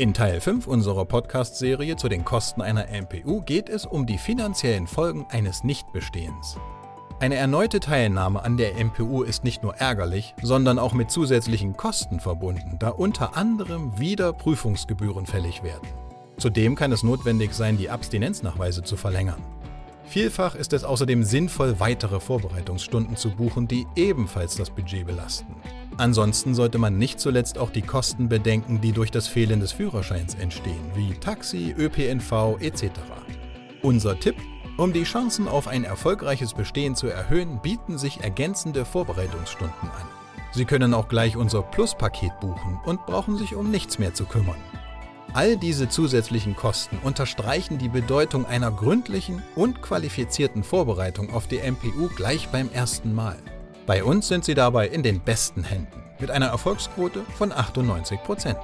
In Teil 5 unserer Podcast-Serie zu den Kosten einer MPU geht es um die finanziellen Folgen eines Nichtbestehens. Eine erneute Teilnahme an der MPU ist nicht nur ärgerlich, sondern auch mit zusätzlichen Kosten verbunden, da unter anderem wieder Prüfungsgebühren fällig werden. Zudem kann es notwendig sein, die Abstinenznachweise zu verlängern. Vielfach ist es außerdem sinnvoll, weitere Vorbereitungsstunden zu buchen, die ebenfalls das Budget belasten. Ansonsten sollte man nicht zuletzt auch die Kosten bedenken, die durch das Fehlen des Führerscheins entstehen, wie Taxi, ÖPNV etc. Unser Tipp, um die Chancen auf ein erfolgreiches Bestehen zu erhöhen, bieten sich ergänzende Vorbereitungsstunden an. Sie können auch gleich unser Plus-Paket buchen und brauchen sich um nichts mehr zu kümmern. All diese zusätzlichen Kosten unterstreichen die Bedeutung einer gründlichen und qualifizierten Vorbereitung auf die MPU gleich beim ersten Mal. Bei uns sind sie dabei in den besten Händen mit einer Erfolgsquote von 98 Prozent.